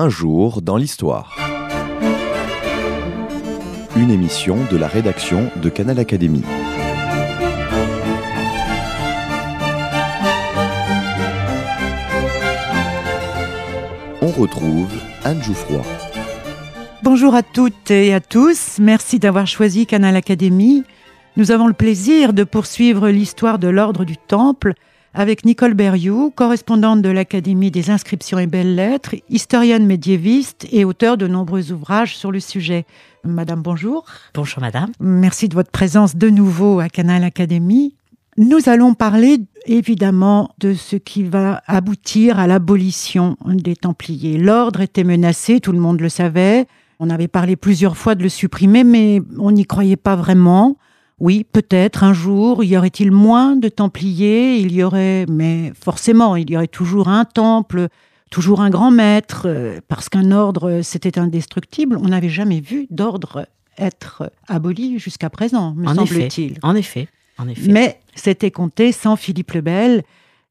Un jour dans l'histoire. Une émission de la rédaction de Canal Académie. On retrouve Anne Jouffroy. Bonjour à toutes et à tous. Merci d'avoir choisi Canal Académie. Nous avons le plaisir de poursuivre l'histoire de l'ordre du Temple avec Nicole Berrioux, correspondante de l'Académie des inscriptions et belles-lettres, historienne médiéviste et auteure de nombreux ouvrages sur le sujet. Madame, bonjour. Bonjour, madame. Merci de votre présence de nouveau à Canal Académie. Nous allons parler évidemment de ce qui va aboutir à l'abolition des Templiers. L'ordre était menacé, tout le monde le savait. On avait parlé plusieurs fois de le supprimer, mais on n'y croyait pas vraiment. Oui, peut-être un jour, y aurait-il moins de Templiers, il y aurait, mais forcément, il y aurait toujours un temple, toujours un grand maître, euh, parce qu'un ordre, c'était indestructible. On n'avait jamais vu d'ordre être aboli jusqu'à présent, me semble-t-il. En effet, en effet. Mais c'était compté sans Philippe le Bel,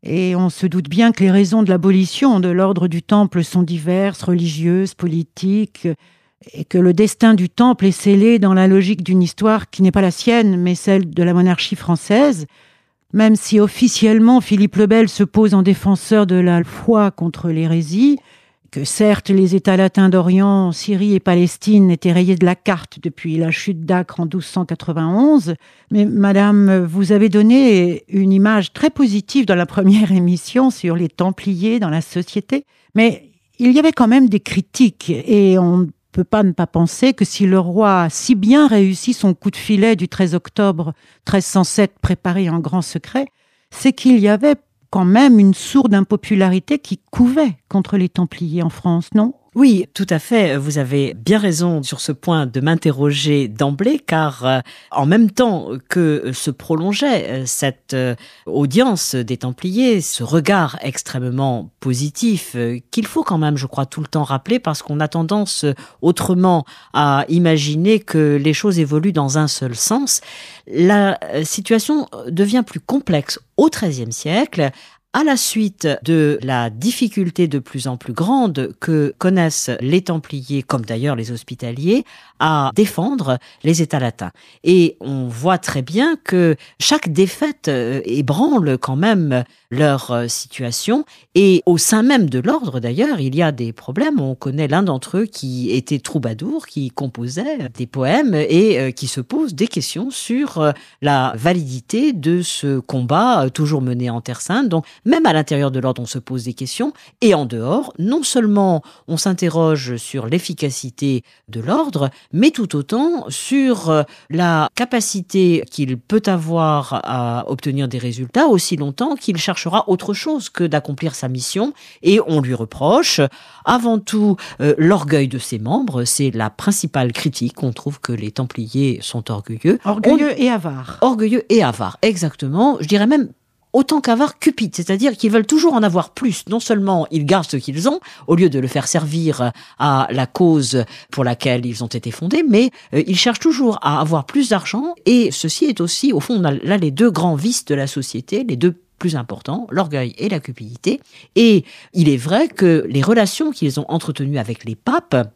et on se doute bien que les raisons de l'abolition de l'ordre du Temple sont diverses, religieuses, politiques, et que le destin du temple est scellé dans la logique d'une histoire qui n'est pas la sienne, mais celle de la monarchie française, même si officiellement Philippe le Bel se pose en défenseur de la foi contre l'hérésie, que certes les États latins d'Orient, Syrie et Palestine étaient rayés de la carte depuis la chute d'Acre en 1291, mais Madame, vous avez donné une image très positive dans la première émission sur les Templiers dans la société, mais il y avait quand même des critiques et on peut pas ne pas penser que si le roi a si bien réussi son coup de filet du 13 octobre 1307 préparé en grand secret, c'est qu'il y avait quand même une sourde impopularité qui couvait contre les Templiers en France, non? Oui, tout à fait. Vous avez bien raison sur ce point de m'interroger d'emblée, car euh, en même temps que se prolongeait euh, cette euh, audience des Templiers, ce regard extrêmement positif, qu'il faut quand même, je crois, tout le temps rappeler, parce qu'on a tendance autrement à imaginer que les choses évoluent dans un seul sens, la situation devient plus complexe au XIIIe siècle à la suite de la difficulté de plus en plus grande que connaissent les Templiers, comme d'ailleurs les Hospitaliers, à défendre les États latins. Et on voit très bien que chaque défaite euh, ébranle quand même leur euh, situation. Et au sein même de l'ordre, d'ailleurs, il y a des problèmes. On connaît l'un d'entre eux qui était troubadour, qui composait des poèmes et euh, qui se pose des questions sur la validité de ce combat toujours mené en Terre Sainte. Donc, même à l'intérieur de l'ordre, on se pose des questions. Et en dehors, non seulement on s'interroge sur l'efficacité de l'ordre, mais tout autant sur euh, la capacité qu'il peut avoir à obtenir des résultats aussi longtemps qu'il cherchera autre chose que d'accomplir sa mission. Et on lui reproche avant tout euh, l'orgueil de ses membres. C'est la principale critique. On trouve que les Templiers sont orgueilleux. Orgueilleux et avares. Orgueilleux et avares, exactement. Je dirais même autant qu'avoir cupide, c'est-à-dire qu'ils veulent toujours en avoir plus. Non seulement ils gardent ce qu'ils ont, au lieu de le faire servir à la cause pour laquelle ils ont été fondés, mais euh, ils cherchent toujours à avoir plus d'argent, et ceci est aussi, au fond, on a là les deux grands vices de la société, les deux plus importants, l'orgueil et la cupidité. Et il est vrai que les relations qu'ils ont entretenues avec les papes,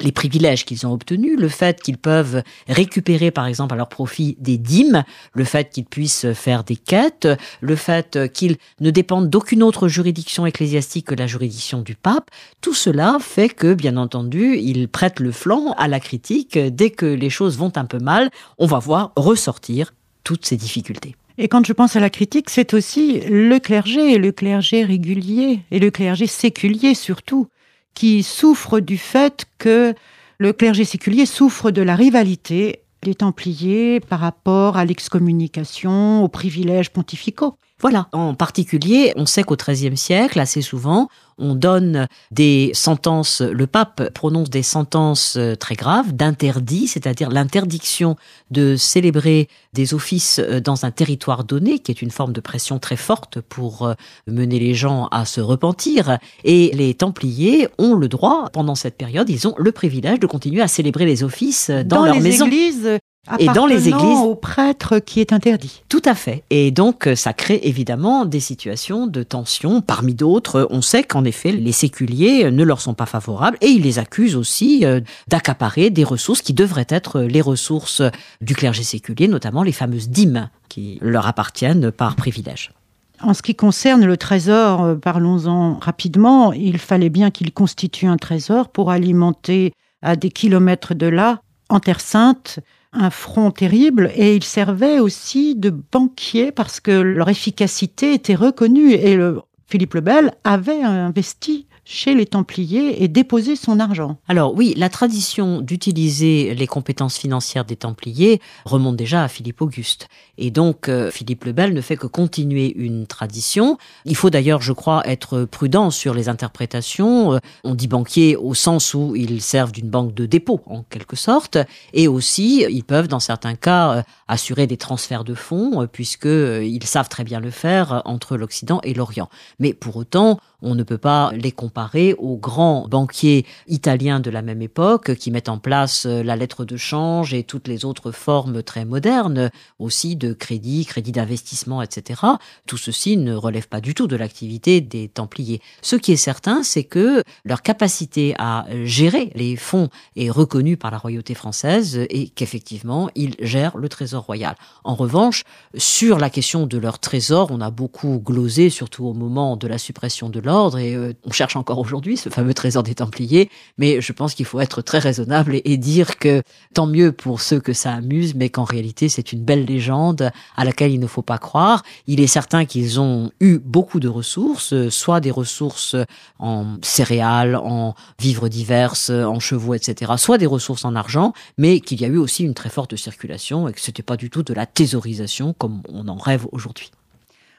les privilèges qu'ils ont obtenus, le fait qu'ils peuvent récupérer par exemple à leur profit des dîmes, le fait qu'ils puissent faire des quêtes, le fait qu'ils ne dépendent d'aucune autre juridiction ecclésiastique que la juridiction du pape, tout cela fait que bien entendu ils prêtent le flanc à la critique. Dès que les choses vont un peu mal, on va voir ressortir toutes ces difficultés. Et quand je pense à la critique, c'est aussi le clergé, le clergé régulier et le clergé séculier surtout qui souffre du fait que le clergé séculier souffre de la rivalité des Templiers par rapport à l'excommunication, aux privilèges pontificaux. Voilà. En particulier, on sait qu'au XIIIe siècle, assez souvent, on donne des sentences, le pape prononce des sentences euh, très graves d'interdit, c'est-à-dire l'interdiction de célébrer des offices euh, dans un territoire donné, qui est une forme de pression très forte pour euh, mener les gens à se repentir. Et les Templiers ont le droit, pendant cette période, ils ont le privilège de continuer à célébrer les offices dans, dans leur les maison. églises et dans les églises au prêtre qui est interdit. Tout à fait. Et donc ça crée évidemment des situations de tension. Parmi d'autres, on sait qu'en effet les séculiers ne leur sont pas favorables et ils les accusent aussi euh, d'accaparer des ressources qui devraient être les ressources du clergé séculier, notamment les fameuses dîmes qui leur appartiennent par privilège. En ce qui concerne le trésor, euh, parlons-en rapidement, il fallait bien qu'il constitue un trésor pour alimenter à des kilomètres de là, en Terre Sainte, un front terrible et ils servaient aussi de banquiers parce que leur efficacité était reconnue et le, Philippe le Bel avait investi chez les Templiers et déposer son argent. Alors oui, la tradition d'utiliser les compétences financières des Templiers remonte déjà à Philippe Auguste. Et donc euh, Philippe le Bel ne fait que continuer une tradition. Il faut d'ailleurs, je crois, être prudent sur les interprétations. Euh, on dit banquier au sens où ils servent d'une banque de dépôt, en quelque sorte. Et aussi, ils peuvent, dans certains cas, euh, assurer des transferts de fonds, puisqu'ils savent très bien le faire entre l'Occident et l'Orient. Mais pour autant, on ne peut pas les comparer aux grands banquiers italiens de la même époque qui mettent en place euh, la lettre de change et toutes les autres formes très modernes aussi de crédit, crédit d'investissement, etc. Tout ceci ne relève pas du tout de l'activité des Templiers. Ce qui est certain, c'est que leur capacité à gérer les fonds est reconnue par la royauté française et qu'effectivement, ils gèrent le trésor royal. En revanche, sur la question de leur trésor, on a beaucoup glosé, surtout au moment de la suppression de l'ordre et euh, on cherche encore aujourd'hui ce fameux trésor des Templiers, mais je pense qu'il faut être très raisonnable et, dire que tant mieux pour ceux que ça amuse, mais qu'en réalité c'est une belle légende à laquelle il ne faut pas croire. Il est certain qu'ils ont eu beaucoup de ressources, soit des ressources en céréales, en vivres diverses, en chevaux, etc., soit des ressources en argent, mais qu'il y a eu aussi une très forte circulation et que c'était pas du tout de la thésaurisation comme on en rêve aujourd'hui.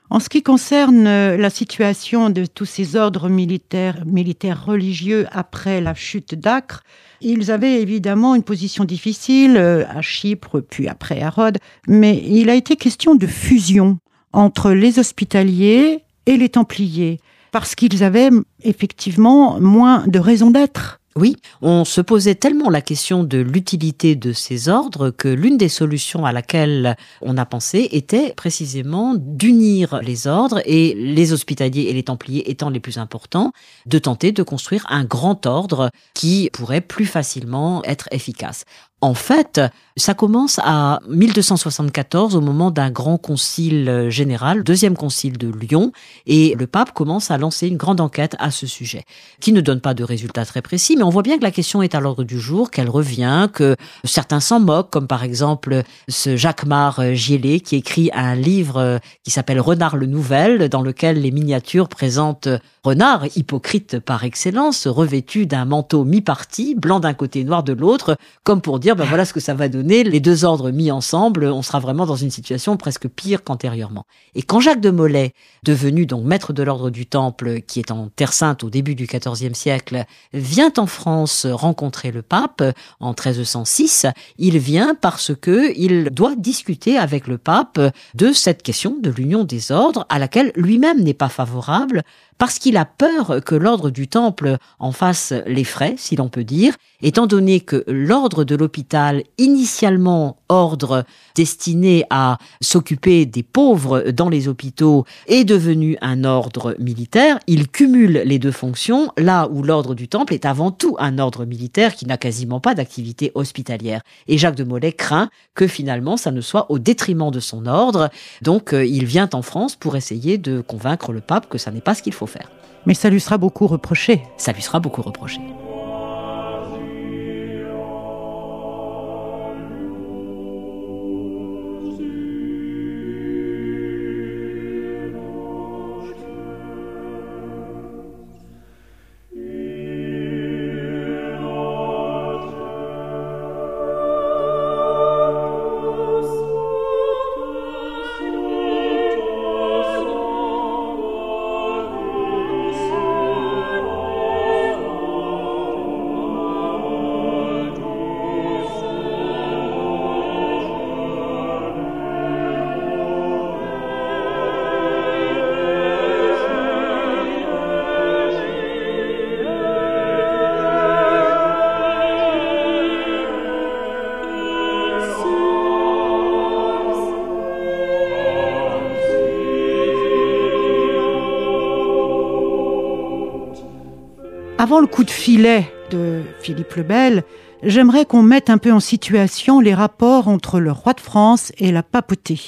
En ce qui concerne euh, la situation de tous ces ordres militaires, militaires religieux après la chute d'Acre, ils avaient évidemment une position difficile euh, à Chypre, puis après à Rhodes, mais il a été question de fusion entre les hospitaliers et les templiers, parce qu'ils avaient effectivement moins de raison d'être. Oui, on se posait tellement la question de l'utilité de ces ordres que l'une des solutions à laquelle on a pensé était précisément d'unir les ordres et les hospitaliers et les templiers étant les plus importants, de tenter de construire un grand ordre qui pourrait plus facilement être efficace. En fait, ça commence à 1274 au moment d'un grand concile général, deuxième concile de Lyon, et le pape commence à lancer une grande enquête à ce sujet, qui ne donne pas de résultats très précis, mais on voit bien que la question est à l'ordre du jour, qu'elle revient, que certains s'en moquent, comme par exemple ce Jacques-Mar Gielé qui écrit un livre qui s'appelle Renard le Nouvel, dans lequel les miniatures présentent Renard, hypocrite par excellence, revêtu d'un manteau mi-parti, blanc d'un côté, noir de l'autre, comme pour dire, ben voilà ce que ça va donner, les deux ordres mis ensemble, on sera vraiment dans une situation presque pire qu'antérieurement. Et quand Jacques de Molay, devenu donc maître de l'ordre du Temple, qui est en Terre Sainte au début du XIVe siècle, vient en France rencontrer le pape en 1306, il vient parce que il doit discuter avec le pape de cette question de l'union des ordres à laquelle lui-même n'est pas favorable parce qu'il a peur que l'ordre du Temple en fasse les frais, si l'on peut dire, étant donné que l'ordre de l'hôpital, initialement ordre destiné à s'occuper des pauvres dans les hôpitaux, est devenu un ordre militaire, il cumule les deux fonctions, là où l'ordre du Temple est avant tout un ordre militaire qui n'a quasiment pas d'activité hospitalière. Et Jacques de Molay craint que finalement ça ne soit au détriment de son ordre, donc euh, il vient en France pour essayer de convaincre le pape que ça n'est pas ce qu'il faut faire. Mais ça lui sera beaucoup reproché. Ça lui sera beaucoup reproché. Avant le coup de filet de Philippe le Bel, j'aimerais qu'on mette un peu en situation les rapports entre le roi de France et la papauté.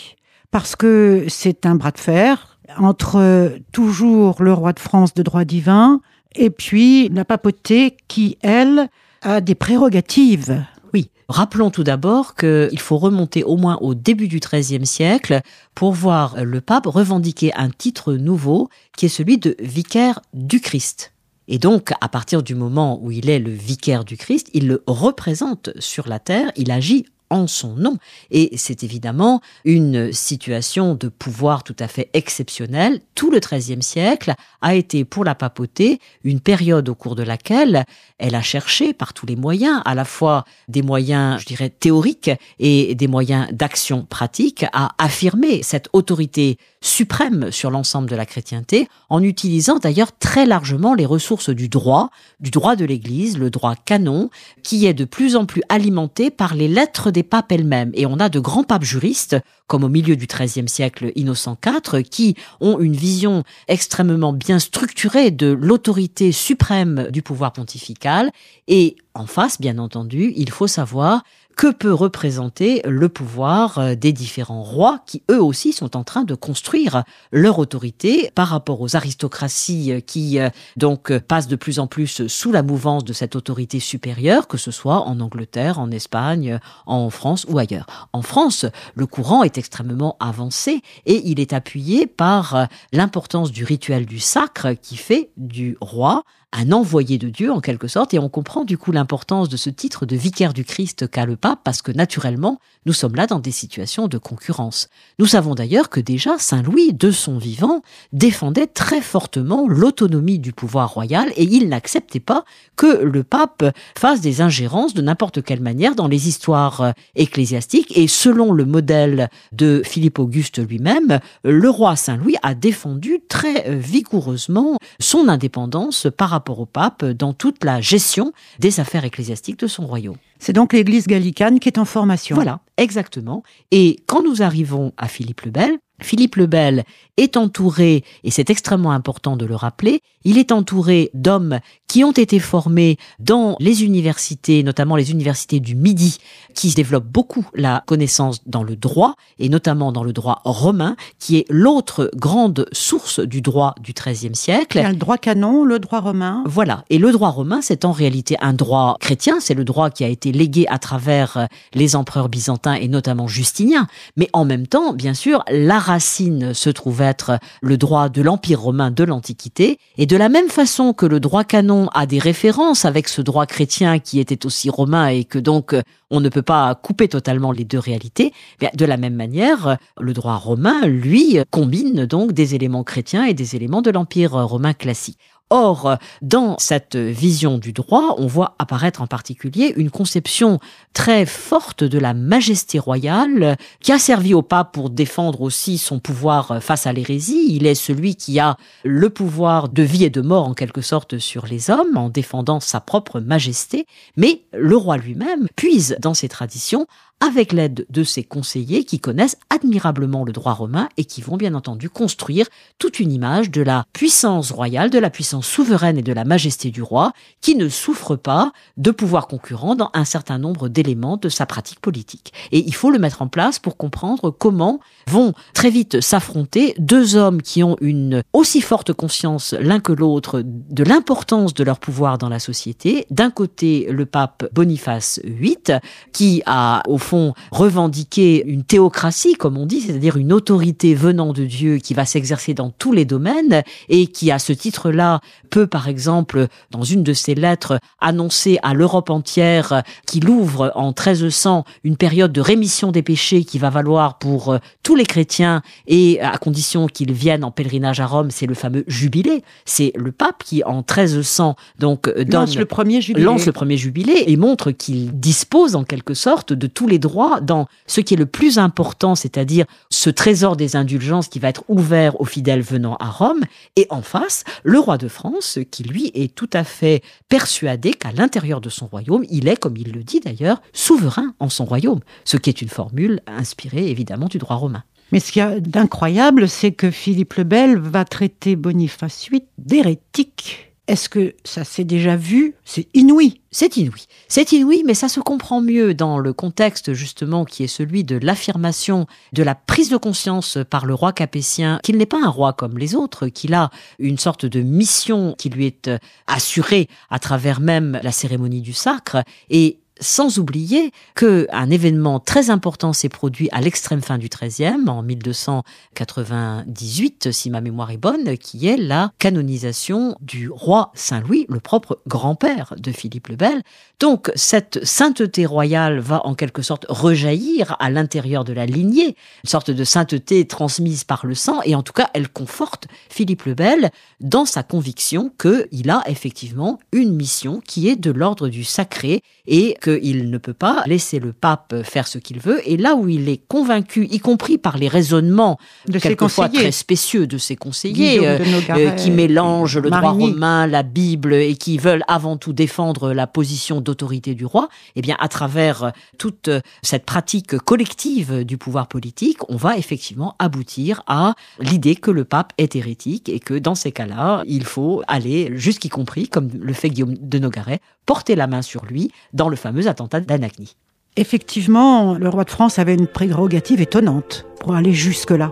Parce que c'est un bras de fer entre toujours le roi de France de droit divin et puis la papauté qui, elle, a des prérogatives. Oui, rappelons tout d'abord qu'il faut remonter au moins au début du XIIIe siècle pour voir le pape revendiquer un titre nouveau qui est celui de vicaire du Christ. Et donc, à partir du moment où il est le vicaire du Christ, il le représente sur la terre, il agit en son nom. Et c'est évidemment une situation de pouvoir tout à fait exceptionnelle. Tout le XIIIe siècle a été pour la papauté une période au cours de laquelle elle a cherché par tous les moyens, à la fois des moyens, je dirais, théoriques et des moyens d'action pratique, à affirmer cette autorité suprême sur l'ensemble de la chrétienté, en utilisant d'ailleurs très largement les ressources du droit, du droit de l'Église, le droit canon, qui est de plus en plus alimenté par les lettres des papes elles-mêmes. Et on a de grands papes juristes, comme au milieu du XIIIe siècle Innocent IV, qui ont une vision extrêmement bien structurée de l'autorité suprême du pouvoir pontifical. Et en face, bien entendu, il faut savoir que peut représenter le pouvoir euh, des différents rois qui eux aussi sont en train de construire leur autorité par rapport aux aristocraties euh, qui euh, donc passent de plus en plus sous la mouvance de cette autorité supérieure, que ce soit en Angleterre, en Espagne, en France ou ailleurs. En France, le courant est extrêmement avancé et il est appuyé par l'importance du rituel du sacre qui fait du roi un envoyé de Dieu en quelque sorte, et on comprend du coup l'importance de ce titre de vicaire du Christ qu'a le pape, parce que naturellement, nous sommes là dans des situations de concurrence. Nous savons d'ailleurs que déjà Saint Louis, de son vivant, défendait très fortement l'autonomie du pouvoir royal, et il n'acceptait pas que le pape fasse des ingérences de n'importe quelle manière dans les histoires euh, ecclésiastiques, et selon le modèle de Philippe Auguste lui-même, le roi Saint Louis a défendu très euh, vigoureusement son indépendance par rapport au pape dans toute la gestion des affaires ecclésiastiques de son royaume. C'est donc l'Église gallicane qui est en formation. Voilà, exactement. Et quand nous arrivons à Philippe le Bel, Philippe le Bel est entouré, et c'est extrêmement important de le rappeler, il est entouré d'hommes qui ont été formés dans les universités, notamment les universités du Midi, qui développent beaucoup la connaissance dans le droit, et notamment dans le droit romain, qui est l'autre grande source du droit du XIIIe siècle. Il y a le droit canon, le droit romain. Voilà. Et le droit romain, c'est en réalité un droit chrétien, c'est le droit qui a été légué à travers les empereurs byzantins et notamment Justinien. Mais en même temps, bien sûr, la racine se trouve être le droit de l'Empire romain de l'Antiquité. Et de la même façon que le droit canon a des références avec ce droit chrétien qui était aussi romain et que donc on ne peut pas couper totalement les deux réalités, de la même manière, le droit romain, lui, combine donc des éléments chrétiens et des éléments de l'Empire romain classique. Or, dans cette vision du droit, on voit apparaître en particulier une conception très forte de la majesté royale qui a servi au pape pour défendre aussi son pouvoir face à l'hérésie. Il est celui qui a le pouvoir de vie et de mort en quelque sorte sur les hommes en défendant sa propre majesté. Mais le roi lui-même puise dans ses traditions avec l'aide de ses conseillers qui connaissent admirablement le droit romain et qui vont bien entendu construire toute une image de la puissance royale, de la puissance souveraine et de la majesté du roi, qui ne souffre pas de pouvoir concurrent dans un certain nombre d'éléments de sa pratique politique. Et il faut le mettre en place pour comprendre comment vont très vite s'affronter deux hommes qui ont une aussi forte conscience l'un que l'autre de l'importance de leur pouvoir dans la société. D'un côté, le pape Boniface VIII, qui a au fond revendiquer une théocratie, comme on dit, c'est-à-dire une autorité venant de Dieu qui va s'exercer dans tous les domaines et qui, à ce titre-là, peut, par exemple, dans une de ses lettres, annoncer à l'Europe entière qu'il ouvre en 1300 une période de rémission des péchés qui va valoir pour euh, tous les chrétiens et à condition qu'ils viennent en pèlerinage à Rome, c'est le fameux jubilé. C'est le pape qui, en 1300, donc, donne, lance le premier jubilé. Lance le premier jubilé et montre qu'il dispose en quelque sorte de tous les droits dans ce qui est le plus important, c'est-à-dire ce trésor des indulgences qui va être ouvert aux fidèles venant à Rome, et en face, le roi de France, qui lui est tout à fait persuadé qu'à l'intérieur de son royaume, il est, comme il le dit d'ailleurs, souverain en son royaume, ce qui est une formule inspirée évidemment du droit romain. Mais ce qu'il y a d'incroyable, c'est que Philippe le Bel va traiter Boniface VIII d'hérétique Est-ce que ça s'est déjà vu? C'est inouï. C'est inouï. C'est inouï, mais ça se comprend mieux dans le contexte justement qui est celui de l'affirmation, de la prise de conscience par le roi capétien qu'il n'est pas un roi comme les autres, qu'il a une sorte de mission qui lui est euh, assurée à travers même la cérémonie du sacre. Et sans oublier qu'un événement très important s'est produit à l'extrême fin du XIIIe, en 1298, si ma mémoire est bonne, qui est la canonisation du roi Saint-Louis, le propre grand-père de Philippe le Bel. Donc cette sainteté royale va en quelque sorte rejaillir à l'intérieur de la lignée, une sorte de sainteté transmise par le sang, et en tout cas elle conforte Philippe le Bel dans sa conviction qu'il a effectivement une mission qui est de l'ordre du sacré et qu'il ne peut pas laisser le pape faire ce qu'il veut. Et là où il est convaincu, y compris par les raisonnements de quelquefois très spécieux de ses conseillers, euh, euh, qui mélangent le droit romain, la Bible et qui veulent avant tout défendre la position d'autorité du roi, eh bien, à travers toute cette pratique collective du pouvoir politique, on va effectivement aboutir à l'idée que le pape est hérétique et que dans ces cas-là, il faut aller jusqu'y compris, comme le fait Guillaume de Nogaret, porter la main sur lui dans le fameux attentat d'Anagni. Effectivement, le roi de France avait une prérogative étonnante pour aller jusque-là.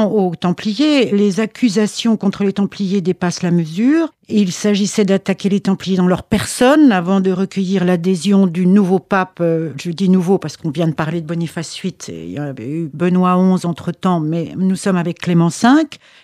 Aux Templiers, les accusations contre les Templiers dépassent la mesure. Il s'agissait d'attaquer les Templiers dans leur personne avant de recueillir l'adhésion du nouveau pape. Euh, je dis nouveau parce qu'on vient de parler de Boniface VIII. Il y avait eu Benoît XI entre-temps, mais nous sommes avec Clément V.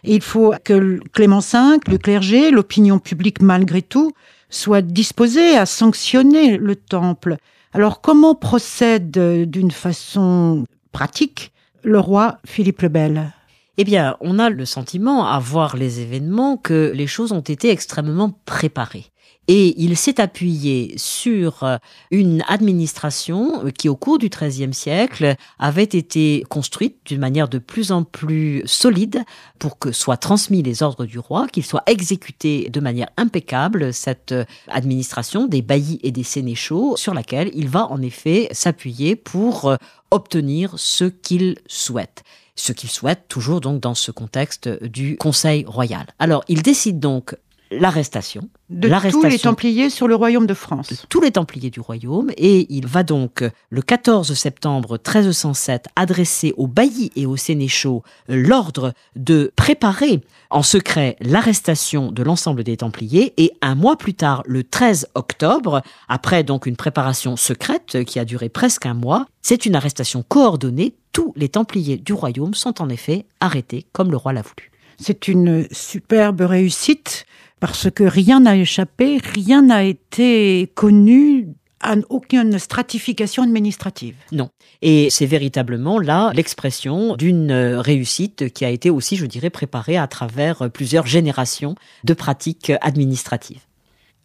Il faut que Clément V, le clergé, l'opinion publique malgré tout, soit disposé à sanctionner le Temple. Alors comment procède euh, d'une façon pratique le roi Philippe le Bel? Eh bien, on a le sentiment, à voir les événements, que les choses ont été extrêmement préparées. Et il s'est appuyé sur euh, une administration qui, au cours du XIIIe siècle, avait été construite d'une manière de plus en plus solide pour que soient transmis les ordres du roi, qu'ils soient exécutés de manière impeccable, cette euh, administration des baillis et des sénéchaux, sur laquelle il va en effet s'appuyer pour euh, obtenir ce qu'il souhaite ce qu'il souhaite, toujours donc dans ce contexte du Conseil royal. Alors, il décide donc l'arrestation. De tous les Templiers sur le royaume de France. De tous les Templiers du royaume. Et il va donc, le 14 septembre 1307, adresser aux baillis et aux sénéchaux l'ordre de préparer en secret l'arrestation de l'ensemble des Templiers. Et un mois plus tard, le 13 octobre, après donc une préparation secrète qui a duré presque un mois, c'est une arrestation coordonnée. Tous les Templiers du royaume sont en effet arrêtés comme le roi l'a voulu. C'est une superbe réussite parce que rien n'a échappé, rien n'a été connu à aucune stratification administrative. Non. Et c'est véritablement là l'expression d'une réussite qui a été aussi, je dirais, préparée à travers plusieurs générations de pratiques administratives.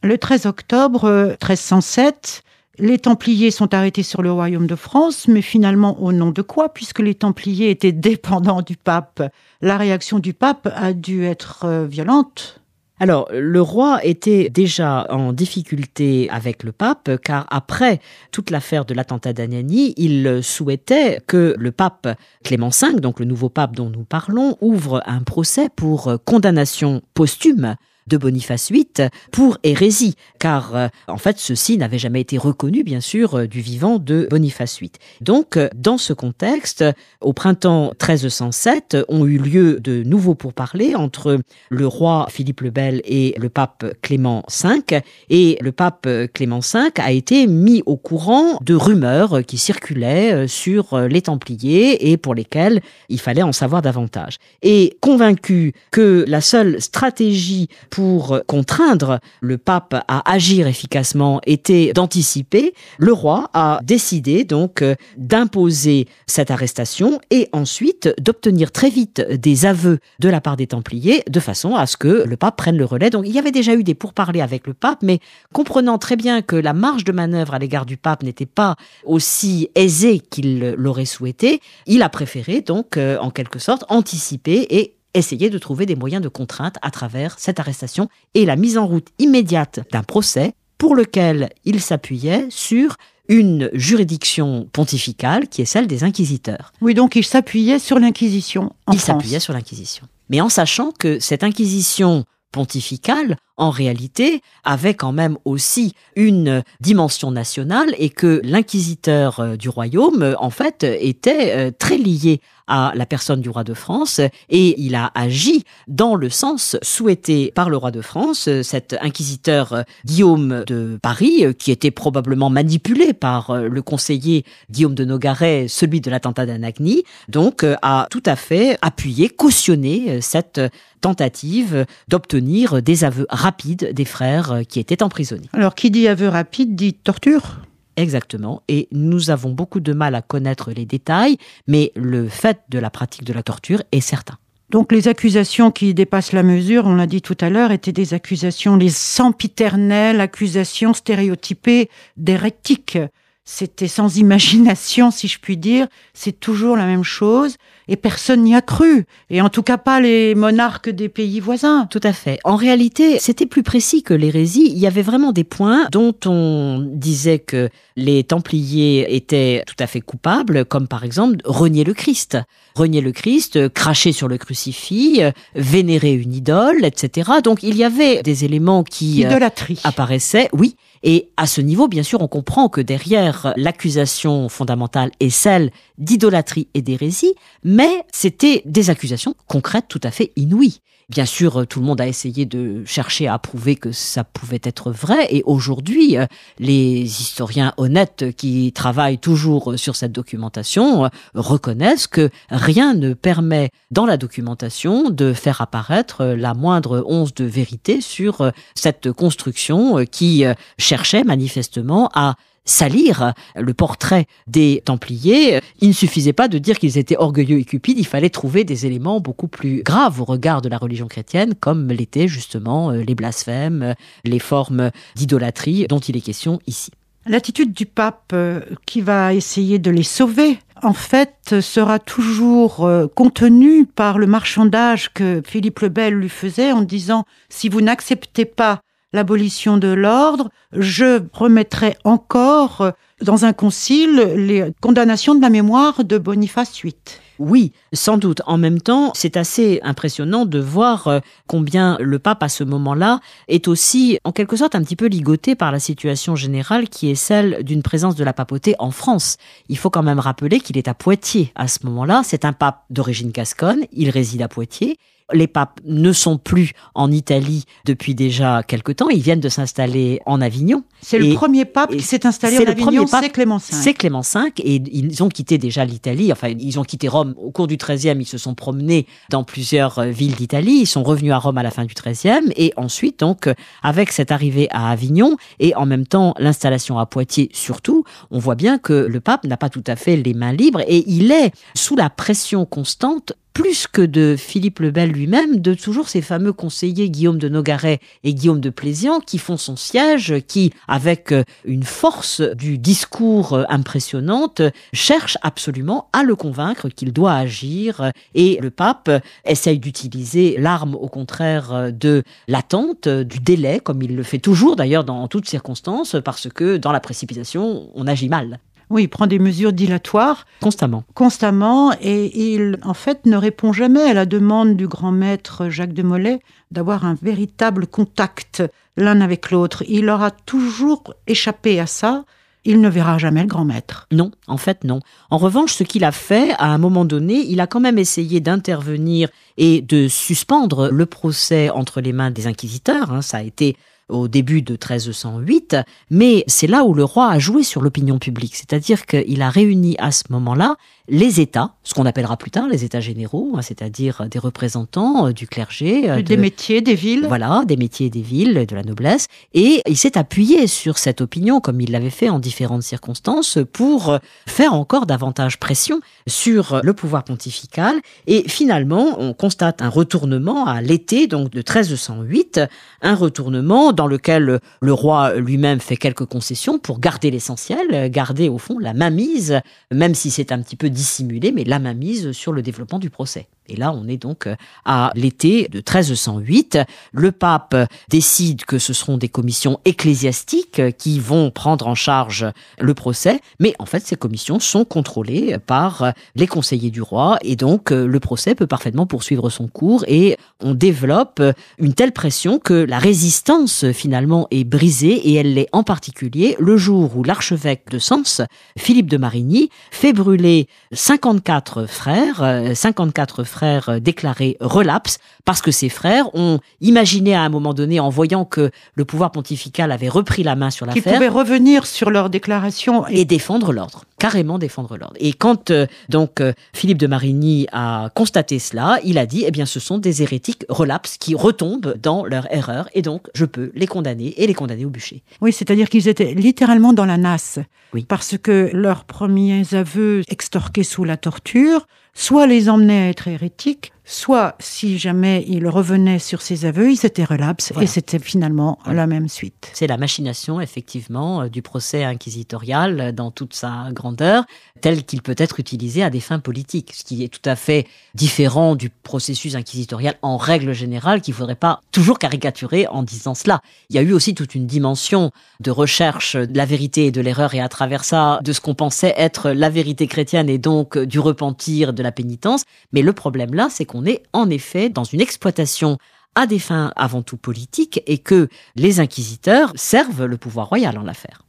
Le 13 octobre 1307, les Templiers sont arrêtés sur le royaume de France, mais finalement au nom de quoi? Puisque les Templiers étaient dépendants du pape, la réaction du pape a dû être euh, violente. Alors, le roi était déjà en difficulté avec le pape, car après toute l'affaire de l'attentat d'Anani, il souhaitait que le pape Clément V, donc le nouveau pape dont nous parlons, ouvre un procès pour condamnation posthume de Boniface VIII pour hérésie, car euh, en fait ceci n'avait jamais été reconnu bien sûr euh, du vivant de Boniface VIII. Donc dans ce contexte, au printemps 1307 ont eu lieu de nouveaux pourparlers entre le roi Philippe le Bel et le pape Clément V, et le pape Clément V a été mis au courant de rumeurs qui circulaient sur les Templiers et pour lesquelles il fallait en savoir davantage. Et convaincu que la seule stratégie pour contraindre le pape à agir efficacement était d'anticiper, le roi a décidé donc d'imposer cette arrestation et ensuite d'obtenir très vite des aveux de la part des Templiers de façon à ce que le pape prenne le relais. Donc il y avait déjà eu des pourparlers avec le pape, mais comprenant très bien que la marge de manœuvre à l'égard du pape n'était pas aussi aisée qu'il l'aurait souhaité, il a préféré donc euh, en quelque sorte anticiper et essayer de trouver des moyens de contrainte à travers cette arrestation et la mise en route immédiate d'un procès pour lequel il s'appuyait sur une juridiction pontificale qui est celle des inquisiteurs. Oui, donc il s'appuyait sur l'Inquisition. Il s'appuyait sur l'Inquisition. Mais en sachant que cette Inquisition pontificale, en réalité, avait quand même aussi une dimension nationale et que l'inquisiteur euh, du royaume, en fait, était euh, très lié à la personne du roi de France et il a agi dans le sens souhaité par le roi de France, cet inquisiteur euh, Guillaume de Paris, qui était probablement manipulé par le conseiller Guillaume de Nogaret, celui de l'attentat d'Anagni, donc a tout à fait appuyé, cautionné cette tentative d'obtenir des aveux rapides des frères euh, qui étaient emprisonnés. Alors, qui dit aveu rapide dit torture Exactement. Et nous avons beaucoup de mal à connaître les détails, mais le fait de la pratique de la torture est certain. Donc les accusations qui dépassent la mesure, on l'a dit tout à l'heure, étaient des accusations, les sempiternelles accusations stéréotypées d'hérétiques. C'était sans imagination, si je puis dire. C'est toujours la même chose et personne n'y a cru. Et en tout cas pas les monarques des pays voisins. Tout à fait. En réalité, c'était plus précis que l'hérésie. Il y avait vraiment des points dont on disait que les Templiers étaient tout à fait coupables, comme par exemple renier le Christ. Renier le Christ, cracher sur le crucifix, vénérer une idole, etc. Donc il y avait des éléments qui euh, apparaissaient, oui. Et à ce niveau, bien sûr, on comprend que derrière l'accusation fondamentale est celle d'idolâtrie et d'hérésie, mais c'était des accusations concrètes tout à fait inouïes. Bien sûr, tout le monde a essayé de chercher à prouver que ça pouvait être vrai, et aujourd'hui, les historiens honnêtes qui travaillent toujours sur cette documentation reconnaissent que rien ne permet dans la documentation de faire apparaître la moindre once de vérité sur cette construction qui cherchait manifestement à salir le portrait des Templiers, il ne suffisait pas de dire qu'ils étaient orgueilleux et cupides, il fallait trouver des éléments beaucoup plus graves au regard de la religion chrétienne, comme l'étaient justement euh, les blasphèmes, euh, les formes d'idolâtrie dont il est question ici. L'attitude du pape euh, qui va essayer de les sauver, en fait, sera toujours contenue par le marchandage que Philippe le Bel lui faisait en disant si vous n'acceptez pas l'abolition de l'ordre, je remettrai encore euh, dans un concile les condamnations de la mémoire de Boniface VIII. Oui, sans doute. En même temps, c'est assez impressionnant de voir euh, combien le pape, à ce moment-là, est aussi, en quelque sorte, un petit peu ligoté par la situation générale qui est celle d'une présence de la papauté en France. Il faut quand même rappeler qu'il est à Poitiers à ce moment-là. C'est un pape d'origine casconne. Il réside à Poitiers les papes ne sont plus en Italie depuis déjà quelque temps. Ils viennent de s'installer en Avignon. C'est le premier pape qui s'est installé en Avignon, c'est Clément V. C'est Clément V et ils ont quitté déjà l'Italie. Enfin, ils ont quitté Rome au cours du XIIIe. Ils se sont promenés dans plusieurs euh, villes d'Italie. Ils sont revenus à Rome à la fin du XIIIe et ensuite, donc, euh, avec cette arrivée à Avignon et en même temps l'installation à Poitiers surtout, on voit bien que le pape n'a pas tout à fait les mains libres et il est sous la pression constante plus que de Philippe le Bel lui-même, de toujours ces fameux conseillers Guillaume de Nogaret et Guillaume de Plézian qui font son siège, qui, avec euh, une force du discours euh, impressionnante, cherchent absolument à le convaincre qu'il doit agir. Et le pape essaye d'utiliser l'arme, au contraire, euh, de l'attente, du délai, comme il le fait toujours d'ailleurs dans toutes circonstances, parce que dans la précipitation, on agit mal. Oui, il prend des mesures dilatoires. Constamment. Constamment, et il, en fait, ne répond jamais à la demande du grand maître Jacques de Molay d'avoir un véritable contact l'un avec l'autre. Il aura toujours échappé à ça il ne verra jamais le grand maître. Non, en fait non. En revanche, ce qu'il a fait, à un moment donné, il a quand même essayé d'intervenir et de suspendre le procès entre les mains des inquisiteurs. Hein. Ça a été au début de 1308, mais c'est là où le roi a joué sur l'opinion publique, c'est-à-dire qu'il a réuni à ce moment-là les États, ce qu'on appellera plus tard les États généraux, hein, c'est-à-dire des représentants euh, du clergé, euh, des métiers, des villes. Voilà, des métiers, des villes, de la noblesse. Et il s'est appuyé sur cette opinion, comme il l'avait fait en différentes circonstances, pour faire encore davantage pression sur le pouvoir pontifical. Et finalement, on constate un retournement à l'été, donc de 1308, un retournement dans lequel le roi lui-même fait quelques concessions pour garder l'essentiel, garder au fond la mainmise, même si c'est un petit peu dissimulé, mais la mainmise sur le développement du procès. Et là, on est donc euh, à l'été de 1308. Le pape décide que ce seront des commissions ecclésiastiques qui vont prendre en charge le procès, mais en fait, ces commissions sont contrôlées par les conseillers du roi, et donc euh, le procès peut parfaitement poursuivre son cours, et on développe une telle pression que la résistance finalement est brisée, et elle l'est en particulier le jour où l'archevêque de Sens, Philippe de Marigny, fait brûler 54 frères, 54 euh, frères euh, déclarés relapse parce que ses frères ont imaginé à un moment donné, en voyant que le pouvoir pontifical avait repris la main sur l'affaire, qu'ils pouvaient revenir sur leur déclaration et, défendre l'ordre, carrément défendre l'ordre. Et quand euh, donc Philippe de Marigny a constaté cela, il a dit eh bien ce sont des hérétiques relapses qui retombent dans leur erreur et donc je peux les condamner et les condamner au bûcher. Oui, c'est-à-dire qu'ils étaient littéralement dans la nasse. Oui. Parce que leurs premiers aveux extorqués sous la torture, soit les emmenaient à être hérétiques, soit si jamais ils revenaient sur ses aveux, ils étaient relapses et c'était finalement la même suite. C'est la machination effectivement euh, du procès inquisitorial euh, dans toute sa grandeur, tel qu'il peut être utilisé à des fins politiques, ce qui est tout à fait différent du processus inquisitorial en règle générale qu'il ne faudrait pas toujours caricaturer en disant cela. Il y a eu aussi toute une dimension de recherche de la vérité et de l'erreur et à travers ça de ce qu'on pensait être la vérité chrétienne et donc du repentir, de la pénitence. Mais le problème là, c'est qu'on est en effet dans une exploitation à des fins avant tout politiques et que les inquisiteurs servent le pouvoir royal en l'affaire.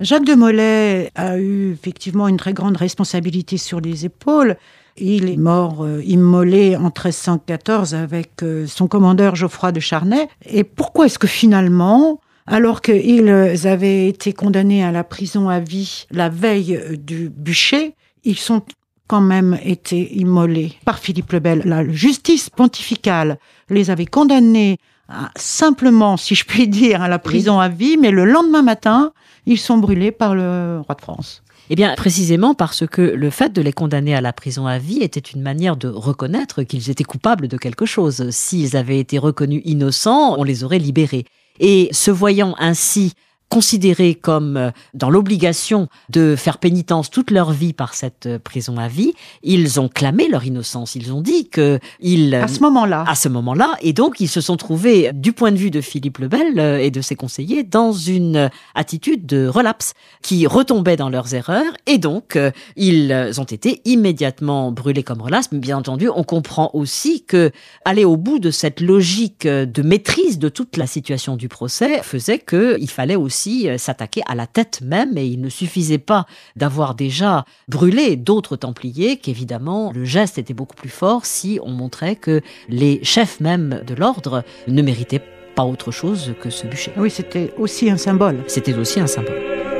Jacques de Molay a eu effectivement une très grande responsabilité sur les épaules. Il est mort euh, immolé en 1314 avec euh, son commandeur Geoffroy de Charnay. Et pourquoi est-ce que finalement, alors qu'ils avaient été condamnés à la prison à vie la veille du bûcher, ils sont quand même été immolés par Philippe le Bel. La justice pontificale les avait condamnés simplement, si je puis dire, à la prison à vie, mais le lendemain matin, ils sont brûlés par le roi de France. Eh bien, précisément parce que le fait de les condamner à la prison à vie était une manière de reconnaître qu'ils étaient coupables de quelque chose. S'ils avaient été reconnus innocents, on les aurait libérés. Et se voyant ainsi considérés comme euh, dans l'obligation de faire pénitence toute leur vie par cette euh, prison à vie, ils ont clamé leur innocence. Ils ont dit que ils à ce moment-là, à ce moment-là, et donc ils se sont trouvés, du point de vue de Philippe le Bel euh, et de ses conseillers, dans une attitude de relapse qui retombait dans leurs erreurs, et donc ils ont été immédiatement brûlés comme relapse. Mais bien entendu, on comprend aussi que aller au bout de cette logique de maîtrise de toute la situation du procès faisait qu'il fallait aussi euh, s'attaquer à la tête même et il ne suffisait pas d'avoir déjà brûlé d'autres Templiers qu'évidemment le geste était beaucoup plus fort si on montrait que les chefs même de l'ordre ne méritaient pas autre chose que ce bûcher. Oui, c'était aussi un symbole. C'était aussi un symbole.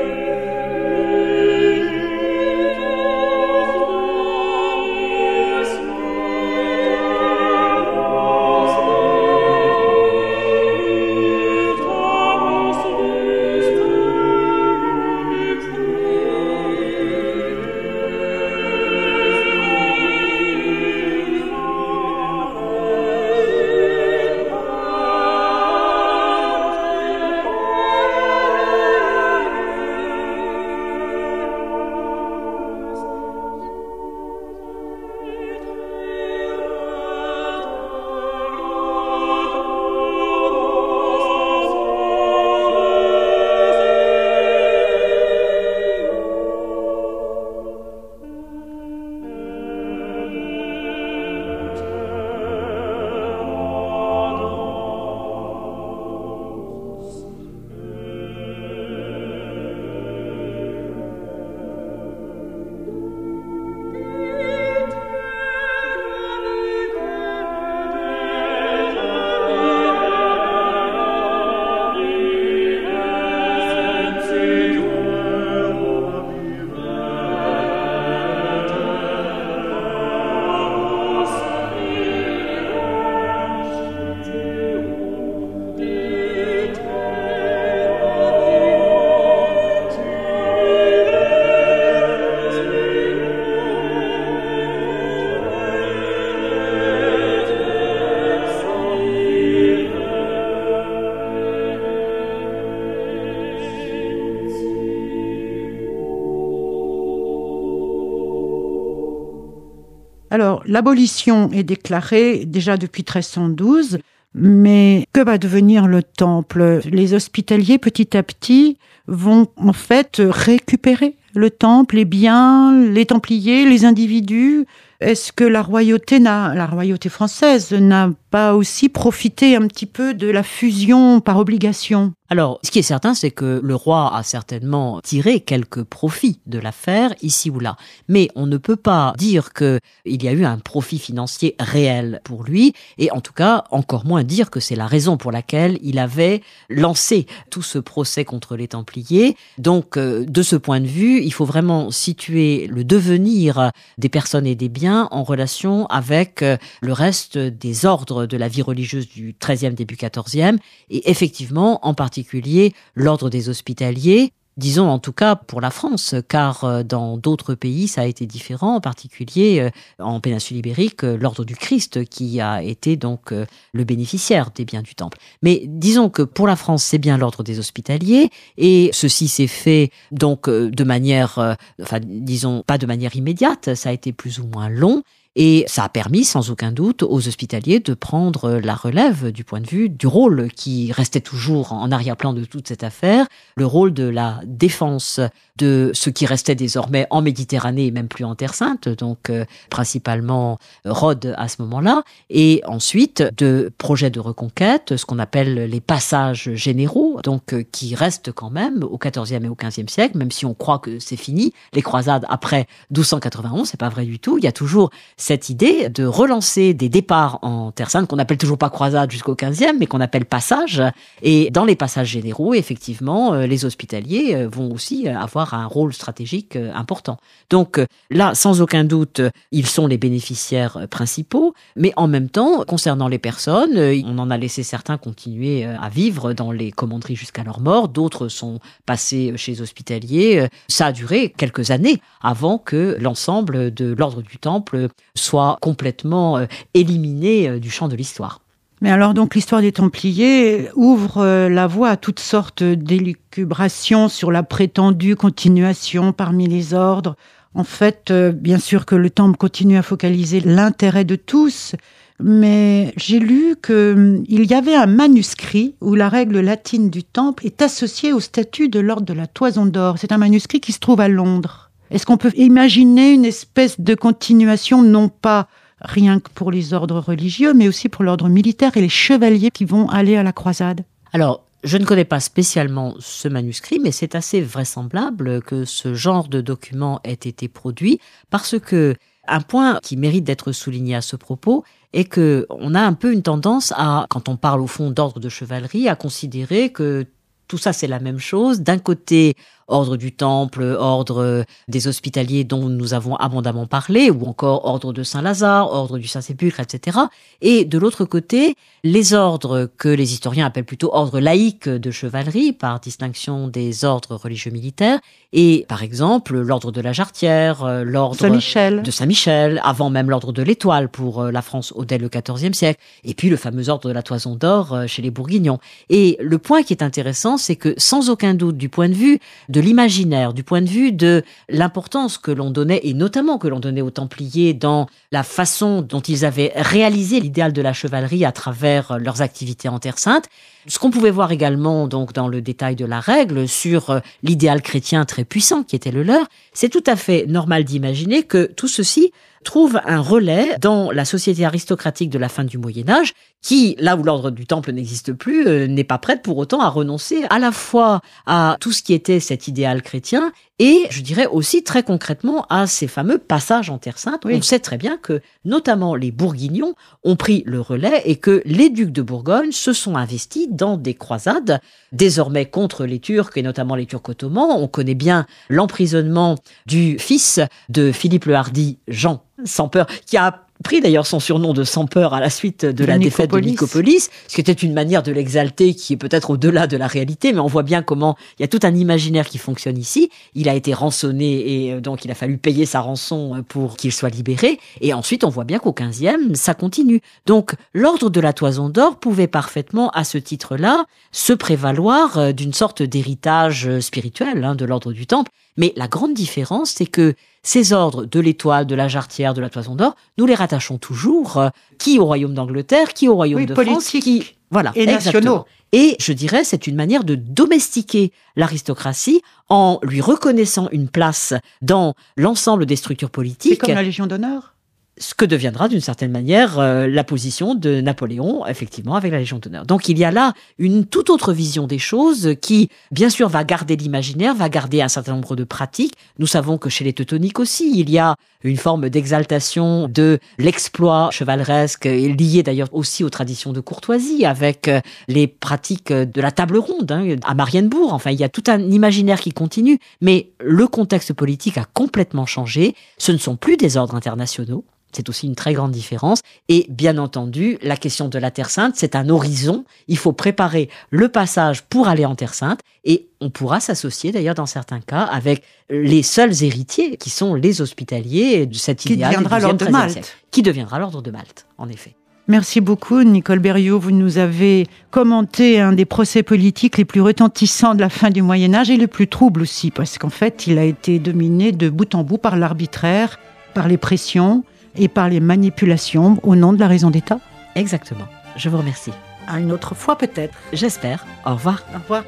Alors, l'abolition est déclarée déjà depuis 1312, mais que va devenir le temple? Les hospitaliers, petit à petit, vont en fait récupérer le temple, les biens, les templiers, les individus. Est-ce que la royauté la royauté française n'a pas aussi profité un petit peu de la fusion par obligation? Alors, ce qui est certain, c'est que le roi a certainement tiré quelques profits de l'affaire ici ou là. Mais on ne peut pas dire qu'il y a eu un profit financier réel pour lui, et en tout cas, encore moins dire que c'est la raison pour laquelle il avait lancé tout ce procès contre les Templiers. Donc, euh, de ce point de vue, il faut vraiment situer le devenir des personnes et des biens en relation avec euh, le reste des ordres de la vie religieuse du XIIIe, début XIVe, et effectivement, en particulier, particulier l'ordre des hospitaliers, disons en tout cas pour la France, car euh, dans d'autres pays ça a été différent, en particulier euh, en péninsule ibérique, euh, l'ordre du Christ qui a été donc le bénéficiaire des biens du temple. Mais disons que pour la France c'est bien l'ordre des hospitaliers et ceci s'est fait donc de manière, enfin disons pas de manière immédiate, ça a été plus ou moins long et ça a permis, sans aucun doute, aux hospitaliers de prendre la relève du point de vue du rôle qui restait toujours en arrière-plan de toute cette affaire, le rôle de la défense de ce qui restait désormais en Méditerranée et même plus en Terre Sainte, donc euh, principalement Rhodes à ce moment-là, et ensuite de projets de reconquête, ce qu'on appelle les passages généraux, donc euh, qui restent quand même au XIVe et au XVe siècle, même si on croit que c'est fini. Les croisades après 1291, c'est pas vrai du tout. Il y a toujours cette idée de relancer des départs en Terre Sainte qu'on appelle toujours pas croisade jusqu'au XVe, mais qu'on appelle passage. Et dans les passages généraux, effectivement, euh, les hospitaliers vont aussi avoir un rôle stratégique euh, important. Donc euh, là, sans aucun doute, ils sont les bénéficiaires euh, principaux, mais en même temps, concernant les personnes, on en a laissé certains continuer à vivre dans les commanderies jusqu'à leur mort, d'autres sont passés chez hospitaliers. Ça a duré quelques années avant que l'ensemble de l'ordre du Temple soit complètement éliminé du champ de l'histoire. Mais alors donc l'histoire des Templiers ouvre euh, la voie à toutes sortes d'élucubrations sur la prétendue continuation parmi les ordres. En fait, euh, bien sûr que le Temple continue à focaliser l'intérêt de tous, mais j'ai lu qu'il hum, y avait un manuscrit où la règle latine du Temple est associée au statut de l'ordre de la Toison d'Or. C'est un manuscrit qui se trouve à Londres. Est-ce qu'on peut imaginer une espèce de continuation, non pas rien que pour les ordres religieux, mais aussi pour l'ordre militaire et les chevaliers qui vont aller à la croisade? Alors, je ne connais pas spécialement ce manuscrit, mais c'est assez vraisemblable que ce genre de document ait été produit parce que un point qui mérite d'être souligné à ce propos est que on a un peu une tendance à, quand on parle au fond d'ordre de chevalerie, à considérer que tout ça c'est la même chose. D'un côté, ordre du Temple, ordre des hospitaliers dont nous avons abondamment parlé, ou encore ordre de Saint-Lazare, ordre du Saint-Sépulcre, etc. Et de l'autre côté, les ordres que les historiens appellent plutôt ordre laïque de chevalerie, par distinction des ordres religieux militaires, et par exemple l'ordre de la Jarretière, euh, l'ordre de Saint-Michel, avant même l'ordre de l'Étoile pour euh, la France dès le XIVe siècle, et puis le fameux ordre de la Toison d'Or euh, chez les Bourguignons. Et le point qui est intéressant, c'est que sans aucun doute du point de vue de l'imaginaire, du point de vue de l'importance que l'on donnait, et notamment que l'on donnait aux Templiers dans la façon dont ils avaient réalisé l'idéal de la chevalerie à travers leurs activités en Terre Sainte, ce qu'on pouvait voir également donc dans le détail de la règle sur euh, l'idéal chrétien très puissant qui était le leur, c'est tout à fait normal d'imaginer que tout ceci trouve un relais dans la société aristocratique de la fin du Moyen Âge, qui, là où l'ordre du Temple n'existe plus, euh, n'est pas prête pour autant à renoncer à la fois à tout ce qui était cet idéal chrétien et, je dirais aussi très concrètement, à ces fameux passages en Terre Sainte. On sait très bien que, notamment les Bourguignons, ont pris le relais et que les ducs de Bourgogne se sont investis dans des croisades, désormais contre les Turcs et notamment les Turcs ottomans. On connaît bien l'emprisonnement du fils de Philippe le Hardy, Jean sans peur, qui a pris d'ailleurs son surnom de sans peur à la suite de, la défaite de Nicopolis, ce qui était une manière de l'exalter qui est peut-être au-delà de la réalité, mais on voit bien comment il y a tout un imaginaire qui fonctionne ici. Il a été rançonné et euh, donc il a fallu payer sa rançon euh, pour qu'il soit libéré. Et ensuite, on voit bien qu'au 15e, ça continue. Donc, l'ordre de la Toison d'Or pouvait parfaitement, à ce titre-là, se prévaloir euh, d'une sorte d'héritage spirituel hein, de l'ordre du Temple. Mais la grande différence, c'est que ces ordres de l'étoile, de la jarretière, de la toison d'or, nous les rattachons toujours euh, qui au royaume d'Angleterre, qui au royaume de France, qui voilà, et nationaux. Et je dirais, c'est une manière de domestiquer l'aristocratie en lui reconnaissant une place dans l'ensemble des structures politiques. C'est comme la Légion d'honneur? Ce que deviendra d'une certaine manière euh, la position de Napoléon, effectivement, avec la Légion d'honneur. Donc il y a là une toute autre vision des choses qui, bien sûr, va garder l'imaginaire, va garder un certain nombre de pratiques. Nous savons que chez les Teutoniques aussi, il y a une forme d'exaltation de l'exploit chevaleresque, lié d'ailleurs aussi aux traditions de courtoisie, avec euh, les pratiques de la table ronde hein, à Marienbourg. Enfin, il y a tout un imaginaire qui continue, mais le contexte politique a complètement changé. Ce ne sont plus des ordres internationaux. C'est aussi une très grande différence. Et bien entendu, la question de la Terre Sainte, c'est un horizon. Il faut préparer le passage pour aller en Terre Sainte. Et on pourra s'associer d'ailleurs dans certains cas avec les seuls héritiers qui sont les hospitaliers de cette qui deviendra l'ordre de Malte. Qui deviendra l'ordre de Malte, en effet. Merci beaucoup, Nicole Berriot. Vous nous avez commenté un des procès politiques les plus retentissants de la fin du Moyen Âge et le plus trouble aussi, parce qu'en fait, il a été dominé de bout en bout par l'arbitraire, par les pressions, et par les manipulations au nom de la raison d'État Exactement. Je vous remercie. À une autre fois peut-être. J'espère. Au revoir. Au revoir.